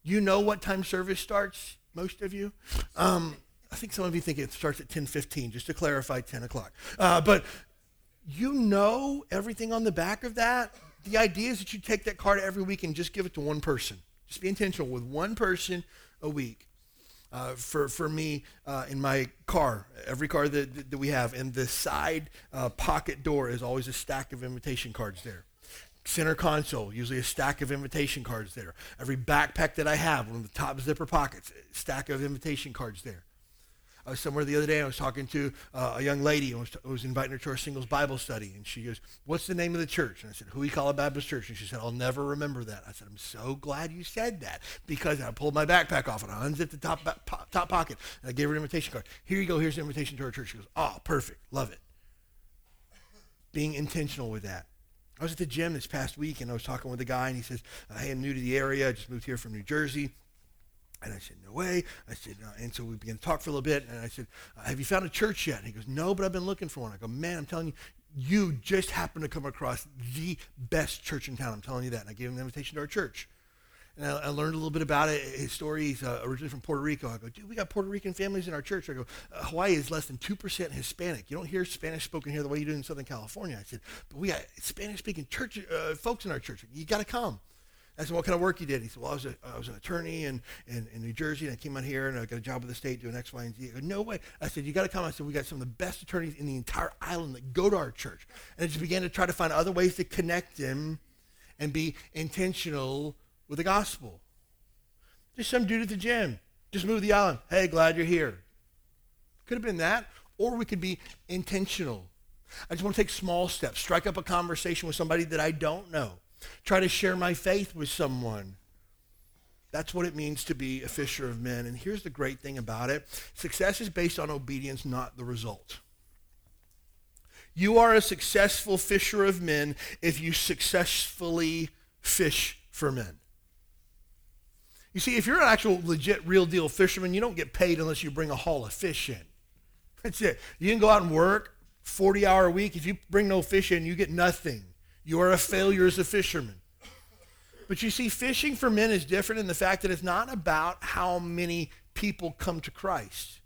You know what time service starts, most of you. Um, I think some of you think it starts at 10:15, just to clarify, 10 o'clock. Uh, but you know everything on the back of that. The idea is that you take that card every week and just give it to one person. Just be intentional with one person a week. Uh, for, for me, uh, in my car, every car that, that we have, in the side uh, pocket door is always a stack of invitation cards there. Center console, usually a stack of invitation cards there. Every backpack that I have, one of the top zipper pockets, stack of invitation cards there. Was somewhere the other day. I was talking to uh, a young lady. I was, was inviting her to our singles Bible study, and she goes, "What's the name of the church?" And I said, Huikala Baptist Church. And she said, "I'll never remember that." I said, "I'm so glad you said that because I pulled my backpack off and I unzipped the top top pocket and I gave her an invitation card. Here you go. Here's an invitation to our church." She goes, "Oh, perfect. Love it." Being intentional with that. I was at the gym this past week and I was talking with a guy and he says, uh, "Hey, I'm new to the area. I just moved here from New Jersey." And I said, no way. I said, uh, and so we began to talk for a little bit. And I said, uh, have you found a church yet? And he goes, no, but I've been looking for one. I go, man, I'm telling you, you just happened to come across the best church in town. I'm telling you that. And I gave him an invitation to our church. And I, I learned a little bit about it. His story, he's uh, originally from Puerto Rico. I go, dude, we got Puerto Rican families in our church. I go, uh, Hawaii is less than 2% Hispanic. You don't hear Spanish spoken here the way you do in Southern California. I said, but we got Spanish speaking church uh, folks in our church. You got to come. I said, what kind of work you did? He said, well, I was, a, I was an attorney in, in, in New Jersey, and I came out here, and I got a job with the state doing X, Y, and Z. No way. I said, you got to come. I said, we got some of the best attorneys in the entire island that go to our church. And I just began to try to find other ways to connect them and be intentional with the gospel. Just some dude at the gym. Just move the island. Hey, glad you're here. Could have been that. Or we could be intentional. I just want to take small steps, strike up a conversation with somebody that I don't know Try to share my faith with someone. That's what it means to be a fisher of men. And here's the great thing about it success is based on obedience, not the result. You are a successful fisher of men if you successfully fish for men. You see, if you're an actual legit, real deal fisherman, you don't get paid unless you bring a haul of fish in. That's it. You can go out and work 40 hour a week. If you bring no fish in, you get nothing. You are a failure as a fisherman. But you see, fishing for men is different in the fact that it's not about how many people come to Christ,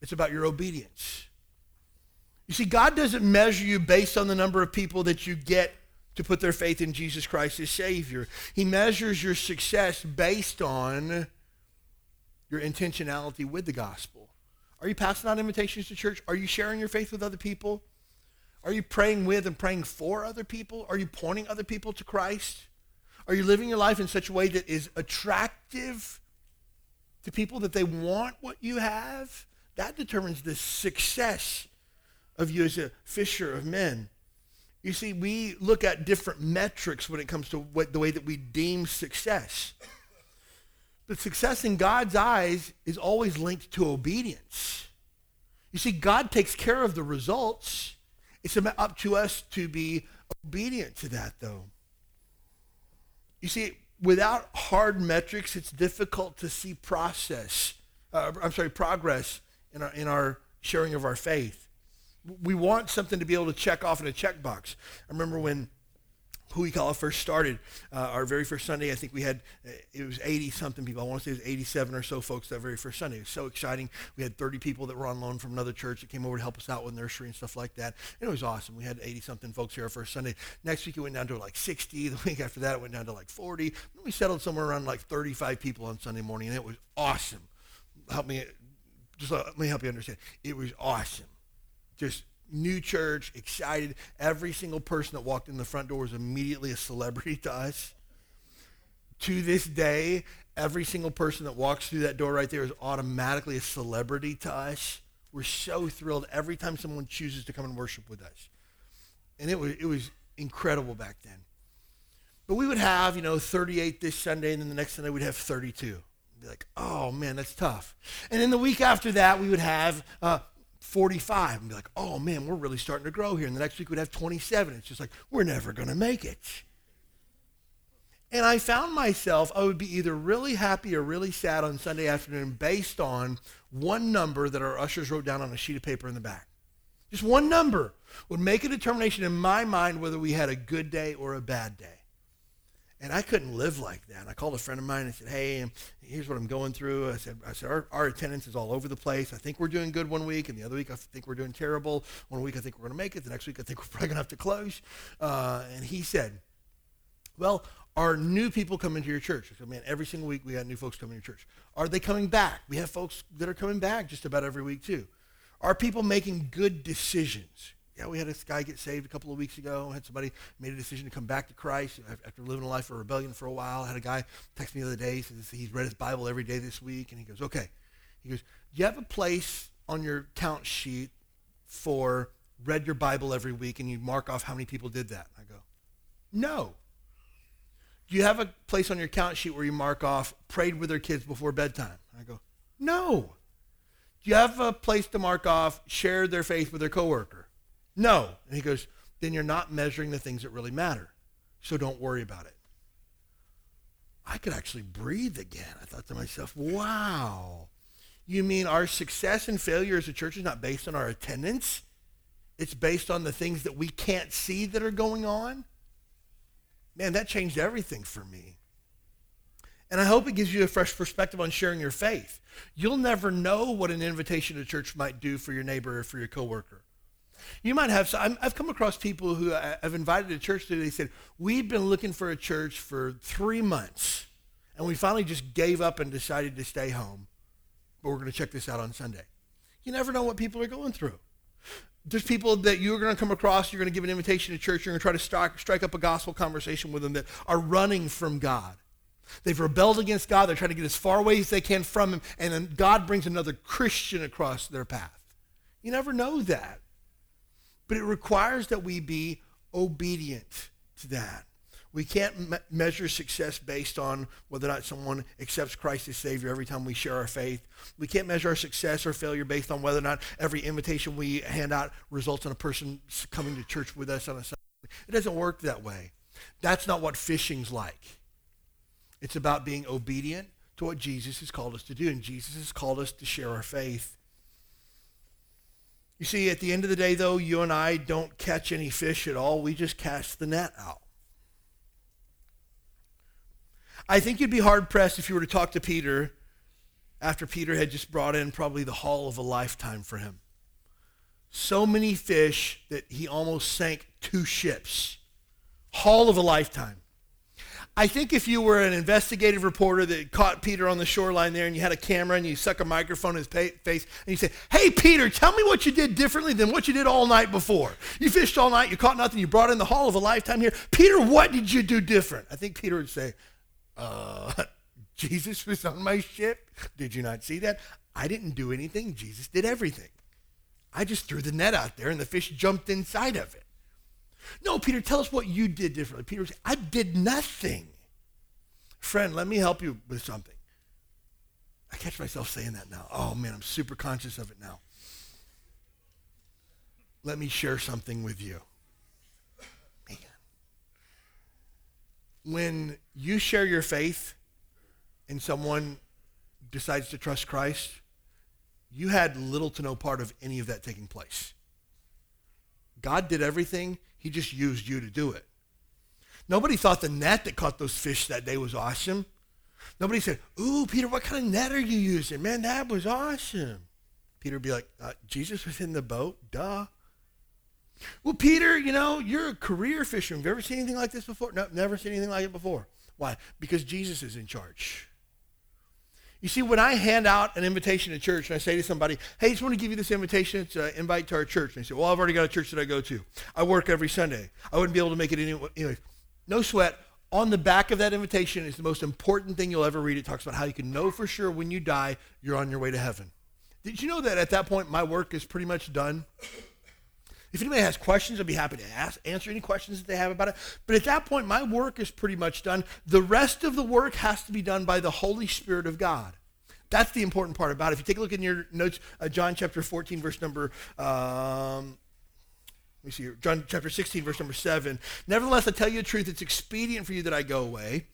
it's about your obedience. You see, God doesn't measure you based on the number of people that you get to put their faith in Jesus Christ as Savior. He measures your success based on your intentionality with the gospel. Are you passing out invitations to church? Are you sharing your faith with other people? Are you praying with and praying for other people? Are you pointing other people to Christ? Are you living your life in such a way that is attractive to people that they want what you have? That determines the success of you as a fisher of men. You see, we look at different metrics when it comes to what, the way that we deem success. But success in God's eyes is always linked to obedience. You see, God takes care of the results. It's up to us to be obedient to that, though. You see, without hard metrics, it's difficult to see process. Uh, I'm sorry, progress in our in our sharing of our faith. We want something to be able to check off in a checkbox. I remember when Huikala first started. Uh, our very first Sunday, I think we had, it was 80 something people. I want to say it was 87 or so folks that very first Sunday. It was so exciting. We had 30 people that were on loan from another church that came over to help us out with nursery and stuff like that. And it was awesome. We had 80 something folks here our first Sunday. Next week it went down to like 60. The week after that it went down to like 40. Then we settled somewhere around like 35 people on Sunday morning, and it was awesome. Help me, just let me help you understand. It was awesome. Just new church, excited. Every single person that walked in the front door was immediately a celebrity to us. To this day, every single person that walks through that door right there is automatically a celebrity to us. We're so thrilled every time someone chooses to come and worship with us. And it was, it was incredible back then. But we would have, you know, 38 this Sunday, and then the next Sunday we'd have 32 be like, oh man, that's tough. And then the week after that, we would have uh, 45 and be like, oh man, we're really starting to grow here. And the next week we'd have 27. It's just like, we're never going to make it. And I found myself, I would be either really happy or really sad on Sunday afternoon based on one number that our ushers wrote down on a sheet of paper in the back. Just one number would make a determination in my mind whether we had a good day or a bad day. And I couldn't live like that. I called a friend of mine and said, hey, here's what I'm going through. I said, I said our, our attendance is all over the place. I think we're doing good one week, and the other week I think we're doing terrible. One week I think we're going to make it. The next week I think we're probably going to have to close. Uh, and he said, well, are new people coming to your church? I said, man, every single week we got new folks coming to your church. Are they coming back? We have folks that are coming back just about every week too. Are people making good decisions? Yeah, we had this guy get saved a couple of weeks ago. Had somebody made a decision to come back to Christ after living a life of rebellion for a while. Had a guy text me the other day. Says he's read his Bible every day this week, and he goes, "Okay." He goes, "Do you have a place on your count sheet for read your Bible every week, and you mark off how many people did that?" I go, "No." Do you have a place on your count sheet where you mark off prayed with their kids before bedtime? I go, "No." Do you have a place to mark off shared their faith with their coworker? No. And he goes, then you're not measuring the things that really matter. So don't worry about it. I could actually breathe again. I thought to myself, wow. You mean our success and failure as a church is not based on our attendance? It's based on the things that we can't see that are going on? Man, that changed everything for me. And I hope it gives you a fresh perspective on sharing your faith. You'll never know what an invitation to church might do for your neighbor or for your coworker. You might have, I've come across people who uh, I've invited to church today. They said, We've been looking for a church for three months, and we finally just gave up and decided to stay home. But we're going to check this out on Sunday. You never know what people are going through. There's people that you're going to come across, you're going to give an invitation to church, you're going to try to strike, strike up a gospel conversation with them that are running from God. They've rebelled against God. They're trying to get as far away as they can from Him. And then God brings another Christian across their path. You never know that. But it requires that we be obedient to that. We can't me- measure success based on whether or not someone accepts Christ as Savior every time we share our faith. We can't measure our success or failure based on whether or not every invitation we hand out results in a person coming to church with us on a Sunday. It doesn't work that way. That's not what fishing's like. It's about being obedient to what Jesus has called us to do. And Jesus has called us to share our faith. You see, at the end of the day, though, you and I don't catch any fish at all. We just cast the net out. I think you'd be hard pressed if you were to talk to Peter after Peter had just brought in probably the haul of a lifetime for him. So many fish that he almost sank two ships. Haul of a lifetime. I think if you were an investigative reporter that caught Peter on the shoreline there and you had a camera and you suck a microphone in his face and you say, hey, Peter, tell me what you did differently than what you did all night before. You fished all night, you caught nothing, you brought in the haul of a lifetime here. Peter, what did you do different? I think Peter would say, uh, Jesus was on my ship. Did you not see that? I didn't do anything. Jesus did everything. I just threw the net out there and the fish jumped inside of it. No, Peter, tell us what you did differently. Peter said, I did nothing. Friend, let me help you with something. I catch myself saying that now. Oh, man, I'm super conscious of it now. Let me share something with you. Man. When you share your faith and someone decides to trust Christ, you had little to no part of any of that taking place. God did everything. He just used you to do it. Nobody thought the net that caught those fish that day was awesome. Nobody said, Ooh, Peter, what kind of net are you using? Man, that was awesome. Peter would be like, uh, Jesus was in the boat? Duh. Well, Peter, you know, you're a career fisherman. Have you ever seen anything like this before? No, never seen anything like it before. Why? Because Jesus is in charge. You see, when I hand out an invitation to church and I say to somebody, hey, I just want to give you this invitation, it's an uh, invite to our church. And they say, well, I've already got a church that I go to. I work every Sunday. I wouldn't be able to make it anyway. anyway. No sweat. On the back of that invitation is the most important thing you'll ever read. It talks about how you can know for sure when you die, you're on your way to heaven. Did you know that at that point, my work is pretty much done? If anybody has questions, I'd be happy to ask, answer any questions that they have about it. But at that point, my work is pretty much done. The rest of the work has to be done by the Holy Spirit of God. That's the important part about it. If you take a look in your notes, uh, John chapter 14, verse number, um, let me see here, John chapter 16, verse number 7. Nevertheless, I tell you the truth, it's expedient for you that I go away.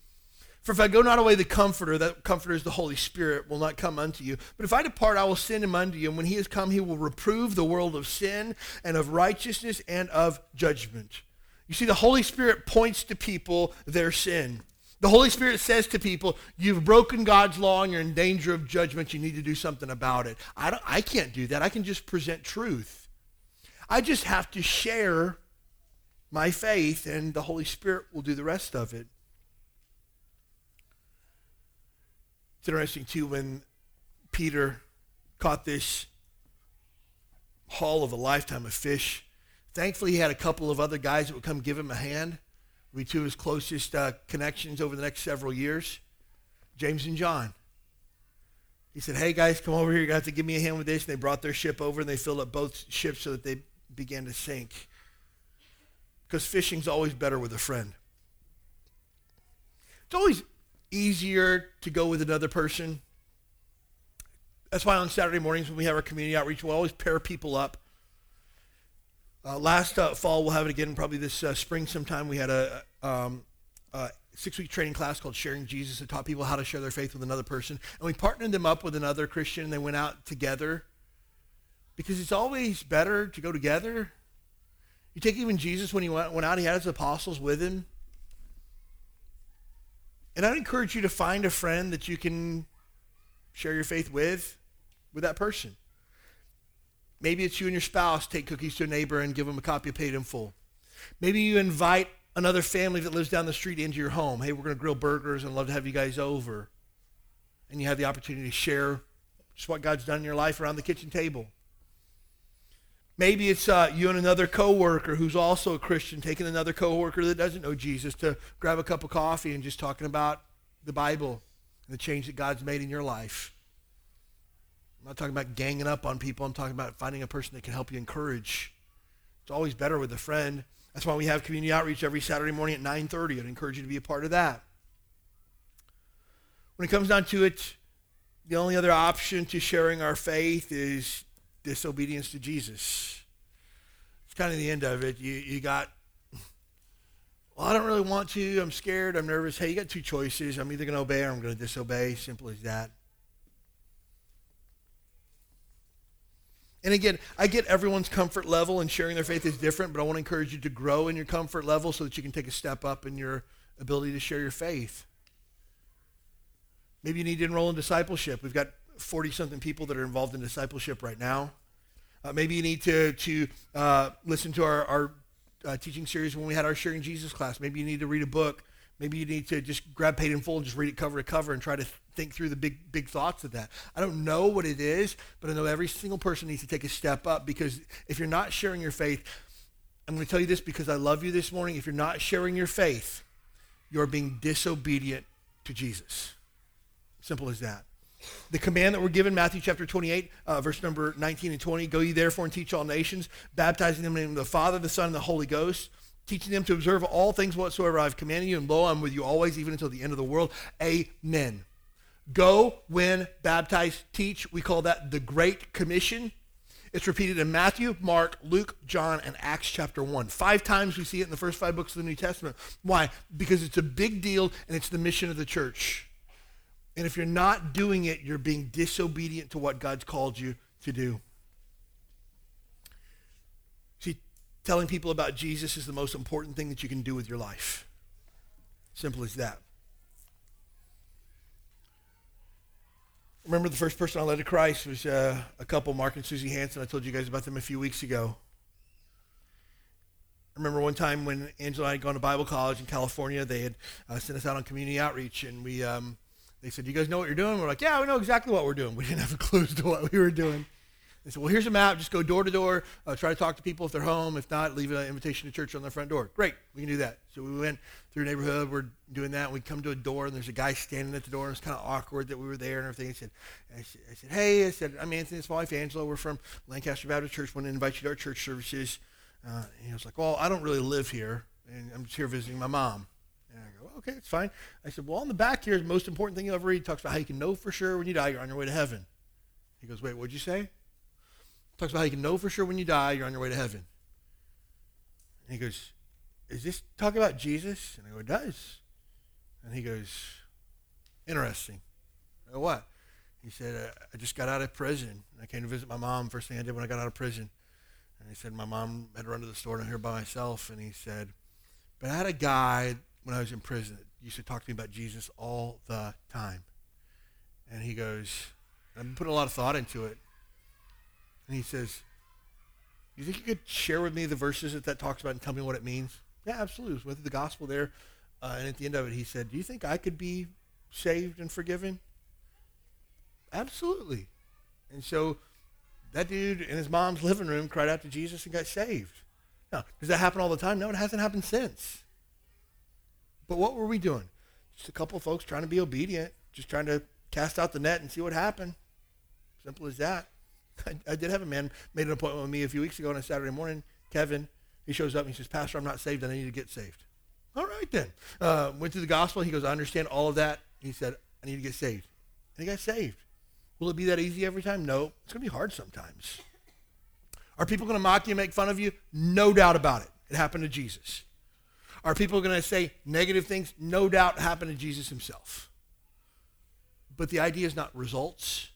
For if I go not away, the Comforter, that Comforter is the Holy Spirit, will not come unto you. But if I depart, I will send him unto you. And when he is come, he will reprove the world of sin and of righteousness and of judgment. You see, the Holy Spirit points to people their sin. The Holy Spirit says to people, you've broken God's law and you're in danger of judgment. You need to do something about it. I, don't, I can't do that. I can just present truth. I just have to share my faith and the Holy Spirit will do the rest of it. It's interesting, too, when Peter caught this haul of a lifetime of fish. Thankfully, he had a couple of other guys that would come give him a hand. We two his closest uh, connections over the next several years, James and John. He said, hey, guys, come over here. To have to give me a hand with this. And they brought their ship over, and they filled up both ships so that they began to sink. Because fishing's always better with a friend. It's always easier to go with another person. That's why on Saturday mornings when we have our community outreach, we'll always pair people up. Uh, last uh, fall, we'll have it again probably this uh, spring sometime. We had a, um, a six-week training class called Sharing Jesus that taught people how to share their faith with another person. And we partnered them up with another Christian, and they went out together because it's always better to go together. You take even Jesus when he went, went out, he had his apostles with him. And I'd encourage you to find a friend that you can share your faith with, with that person. Maybe it's you and your spouse take cookies to a neighbor and give them a copy of Paid in Full. Maybe you invite another family that lives down the street into your home. Hey, we're going to grill burgers and love to have you guys over. And you have the opportunity to share just what God's done in your life around the kitchen table. Maybe it's uh, you and another coworker who's also a Christian taking another coworker that doesn't know Jesus to grab a cup of coffee and just talking about the Bible and the change that God's made in your life. I'm not talking about ganging up on people. I'm talking about finding a person that can help you encourage. It's always better with a friend. That's why we have community outreach every Saturday morning at 9:30. I'd encourage you to be a part of that. When it comes down to it, the only other option to sharing our faith is disobedience to Jesus. It's kind of the end of it. You, you got, well, I don't really want to. I'm scared. I'm nervous. Hey, you got two choices. I'm either going to obey or I'm going to disobey. Simple as that. And again, I get everyone's comfort level and sharing their faith is different, but I want to encourage you to grow in your comfort level so that you can take a step up in your ability to share your faith. Maybe you need to enroll in discipleship. We've got 40 something people that are involved in discipleship right now. Uh, maybe you need to, to uh, listen to our, our uh, teaching series when we had our Sharing Jesus class. Maybe you need to read a book. Maybe you need to just grab Paid in Full and just read it cover to cover and try to think through the big, big thoughts of that. I don't know what it is, but I know every single person needs to take a step up because if you're not sharing your faith, I'm going to tell you this because I love you this morning. If you're not sharing your faith, you're being disobedient to Jesus. Simple as that. The command that we're given, Matthew chapter 28, uh, verse number 19 and 20, go ye therefore and teach all nations, baptizing them in the name of the Father, the Son, and the Holy Ghost, teaching them to observe all things whatsoever I've commanded you, and lo, I'm with you always, even until the end of the world. Amen. Go, win, baptize, teach. We call that the Great Commission. It's repeated in Matthew, Mark, Luke, John, and Acts chapter 1. Five times we see it in the first five books of the New Testament. Why? Because it's a big deal and it's the mission of the church. And if you're not doing it, you're being disobedient to what God's called you to do. See, telling people about Jesus is the most important thing that you can do with your life. Simple as that. Remember the first person I led to Christ was uh, a couple, Mark and Susie Hanson. I told you guys about them a few weeks ago. I remember one time when Angela and I had gone to Bible college in California, they had uh, sent us out on community outreach, and we um, they said, "Do you guys know what you're doing?" We're like, "Yeah, we know exactly what we're doing." We didn't have a clue as to what we were doing. They said, "Well, here's a map. Just go door to door. Uh, try to talk to people if they're home. If not, leave an invitation to church on their front door." Great, we can do that. So we went through neighborhood. We're doing that. And we come to a door, and there's a guy standing at the door. And it's kind of awkward that we were there and everything. I said, I said, I said, "Hey," I said, "I'm Anthony. It's my wife Angela. We're from Lancaster Baptist Church. Want to invite you to our church services." Uh, and he was like, "Well, I don't really live here, and I'm just here visiting my mom." Okay, it's fine. I said, well, on the back here, the most important thing you'll ever read talks about how you can know for sure when you die you're on your way to heaven. He goes, wait, what'd you say? Talks about how you can know for sure when you die you're on your way to heaven. And he goes, is this talking about Jesus? And I go, it does. And he goes, interesting. I go, what? He said, uh, I just got out of prison. I came to visit my mom first thing I did when I got out of prison. And he said, my mom had to run to the store and I'm here by myself. And he said, but I had a guy when I was in prison used to talk to me about Jesus all the time. And he goes, I'm putting a lot of thought into it. And he says, you think you could share with me the verses that that talks about and tell me what it means? Yeah, absolutely. Was with the gospel there. Uh, and at the end of it, he said, do you think I could be saved and forgiven? Absolutely. And so that dude in his mom's living room cried out to Jesus and got saved. Now, does that happen all the time? No, it hasn't happened since. But what were we doing? Just a couple of folks trying to be obedient, just trying to cast out the net and see what happened. Simple as that. I, I did have a man made an appointment with me a few weeks ago on a Saturday morning. Kevin, he shows up and he says, Pastor, I'm not saved and I need to get saved. All right then. Uh, went through the gospel. He goes, I understand all of that. He said, I need to get saved. And he got saved. Will it be that easy every time? No. It's going to be hard sometimes. Are people going to mock you and make fun of you? No doubt about it. It happened to Jesus. Are people going to say negative things? No doubt happened to Jesus himself. But the idea is not results.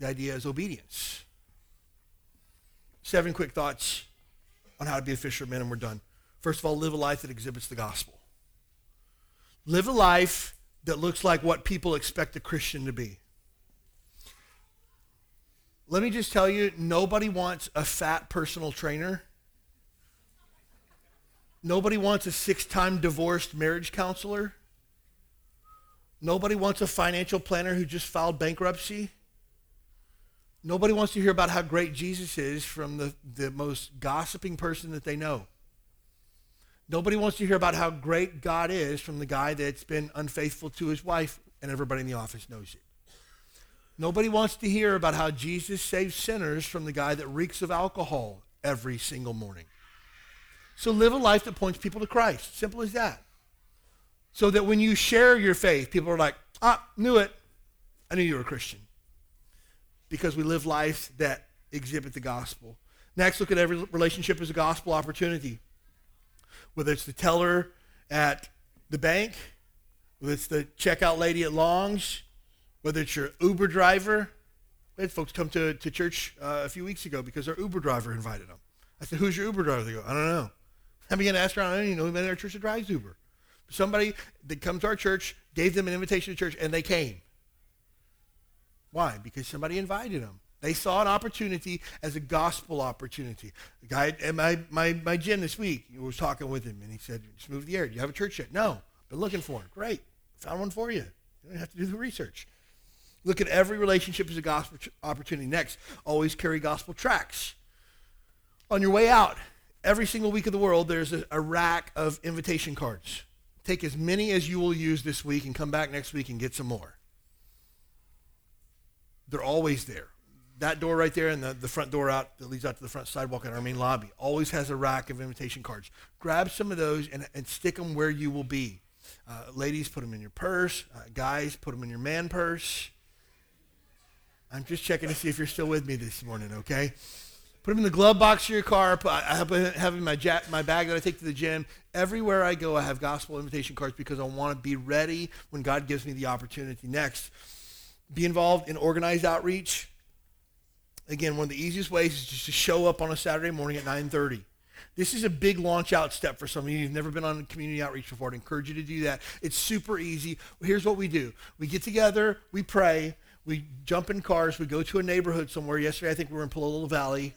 The idea is obedience. Seven quick thoughts on how to be a fisherman, and we're done. First of all, live a life that exhibits the gospel. Live a life that looks like what people expect a Christian to be. Let me just tell you, nobody wants a fat personal trainer. Nobody wants a six-time divorced marriage counselor. Nobody wants a financial planner who just filed bankruptcy. Nobody wants to hear about how great Jesus is from the, the most gossiping person that they know. Nobody wants to hear about how great God is from the guy that's been unfaithful to his wife, and everybody in the office knows it. Nobody wants to hear about how Jesus saves sinners from the guy that reeks of alcohol every single morning. So live a life that points people to Christ. Simple as that. So that when you share your faith, people are like, ah, knew it. I knew you were a Christian. Because we live lives that exhibit the gospel. Next, look at every relationship as a gospel opportunity. Whether it's the teller at the bank, whether it's the checkout lady at Long's, whether it's your Uber driver. We had folks come to, to church uh, a few weeks ago because our Uber driver invited them. I said, who's your Uber driver? They go, I don't know. I began to ask around, I even know who in our church that drives Uber. Somebody that comes to our church gave them an invitation to church, and they came. Why? Because somebody invited them. They saw an opportunity as a gospel opportunity. The guy at my, my, my gym this week was talking with him, and he said, just move the air. Do you have a church yet? No. Been looking for one. Great. Found one for you. You don't have to do the research. Look at every relationship as a gospel opportunity. Next, always carry gospel tracts. On your way out, every single week of the world, there's a, a rack of invitation cards. Take as many as you will use this week and come back next week and get some more. They're always there. That door right there and the, the front door out that leads out to the front sidewalk in our main lobby always has a rack of invitation cards. Grab some of those and, and stick them where you will be. Uh, ladies, put them in your purse. Uh, guys, put them in your man purse. I'm just checking to see if you're still with me this morning, okay? Put them in the glove box of your car. I have, in my, my bag that I take to the gym. Everywhere I go, I have gospel invitation cards because I want to be ready when God gives me the opportunity. Next, be involved in organized outreach. Again, one of the easiest ways is just to show up on a Saturday morning at 9:30. This is a big launch out step for some of you who've never been on community outreach before. I'd encourage you to do that. It's super easy. Here's what we do. We get together, we pray, we jump in cars, we go to a neighborhood somewhere. Yesterday, I think we were in Palolo Valley,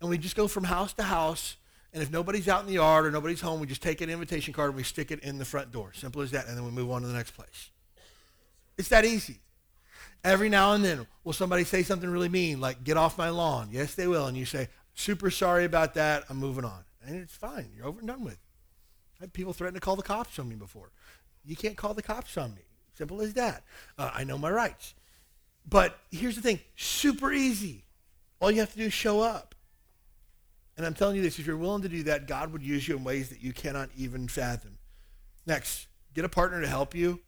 and we just go from house to house. And if nobody's out in the yard or nobody's home, we just take an invitation card and we stick it in the front door. Simple as that. And then we move on to the next place. It's that easy. Every now and then, will somebody say something really mean, like, get off my lawn? Yes, they will. And you say, super sorry about that. I'm moving on. And it's fine. You're over and done with. I had people threaten to call the cops on me before. You can't call the cops on me. Simple as that. Uh, I know my rights. But here's the thing super easy. All you have to do is show up. And I'm telling you this if you're willing to do that, God would use you in ways that you cannot even fathom. Next, get a partner to help you.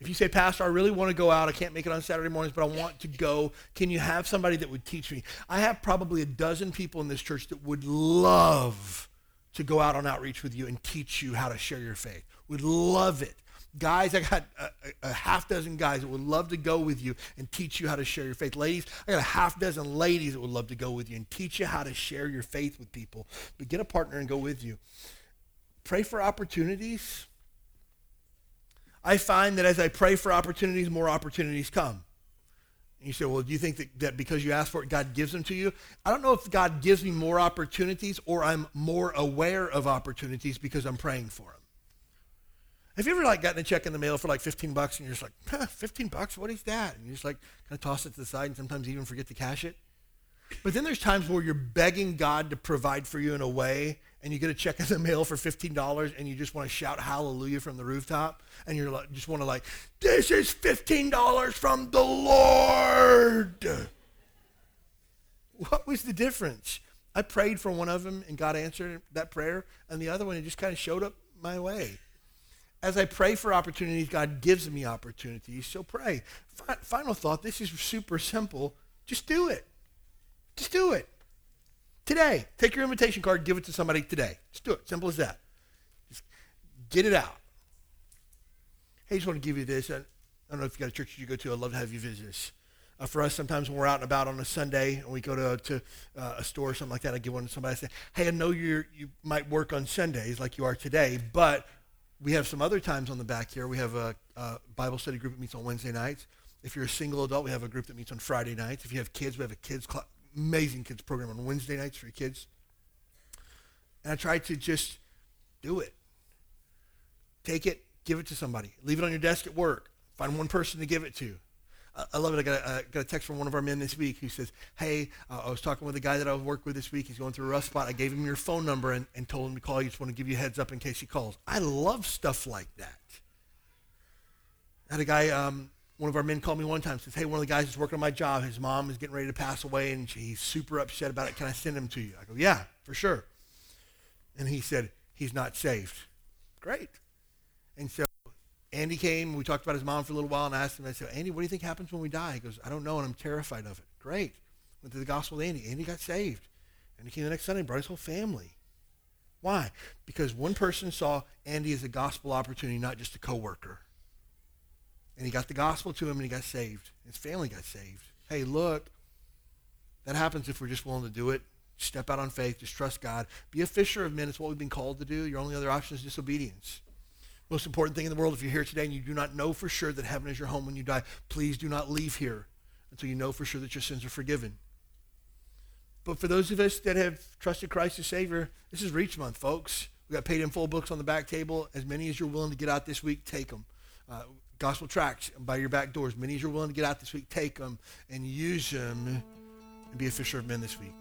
If you say, Pastor, I really want to go out, I can't make it on Saturday mornings, but I want to go, can you have somebody that would teach me? I have probably a dozen people in this church that would love to go out on outreach with you and teach you how to share your faith. Would love it. Guys, I got a, a, half dozen guys that would love to go with you and teach you how to share your faith. Ladies, I got a half dozen ladies that would love to go with you and teach you how to share your faith with people. But get a partner and go with you. Pray for opportunities. I find that as I pray for opportunities, more opportunities come. And you say, well, do you think that, that because you ask for it, God gives them to you? I don't know if God gives me more opportunities or I'm more aware of opportunities because I'm praying for them. Have you ever like gotten a check in the mail for like 15 bucks and you're just like, huh, 15 bucks? What is that? And you just like kind of toss it to the side and sometimes even forget to cash it. But then there's times where you're begging God to provide for you in a way and you get a check in the mail for $15 and you just want to shout hallelujah from the rooftop and you're like, just want to like, this is $15 from the Lord. What was the difference? I prayed for one of them and God answered that prayer and the other one, it just kind of showed up my way as I pray for opportunities, God gives me opportunities. So pray. final thought this is super simple. Just do it. Just do it. Today, take your invitation card, give it to somebody today. Just do it. Simple as that. Just get it out. Hey, I just want to give you this. I don't know if you got a church you go to. I'd love to have you visit us. Uh, for us, sometimes when we're out and about on a Sunday and we go to, to uh, a store or something like that, I give one to somebody. I say, hey, I know you you might work on Sundays like you are today, but we have some other times on the back here. We have a, a, Bible study group that meets on Wednesday nights. If you're a single adult, we have a group that meets on Friday nights. If you have kids, we have a kids club, amazing kids program on Wednesday nights for your kids. And I try to just do it. Take it, give it to somebody. Leave it on your desk at work. Find one person to give it to. I love it. I got a, I got a text from one of our men this week who says, hey, uh, I was talking with a guy that I work with this week. He's going through a rough spot. I gave him your phone number and, and told him to call you. Just want to give you a heads up in case he calls. I love stuff like that. I had a guy, um, one of our men called me one time says, hey, one of the guys is working on my job. His mom is getting ready to pass away and he's super upset about it. Can I send him to you? I go, yeah, for sure. And he said, he's not saved. Great. And so Andy came. We talked about his mom for a little while and I asked him, I said, Andy, what do you think happens when we die? He goes, I don't know, and I'm terrified of it. Great. Went to the gospel with Andy. Andy got saved. And he came the next Sunday, and brought his whole family. Why? Because one person saw Andy as a gospel opportunity, not just a coworker. And he got the gospel to him and he got saved. His family got saved. Hey, look, that happens if we're just willing to do it. Step out on faith. Just trust God. Be a fisher of men. It's what we've been called to do. Your only other option is disobedience. Most important thing in the world, if you're here today and you do not know for sure that heaven is your home when you die, please do not leave here until you know for sure that your sins are forgiven. But for those of us that have trusted Christ as Savior, this is Reach Month, folks. We got paid in full books on the back table. As many as you're willing to get out this week, take them. Uh, gospel tracts by your back doors. Many as you're willing to get out this week, take them and use them and be a fisher of men this week.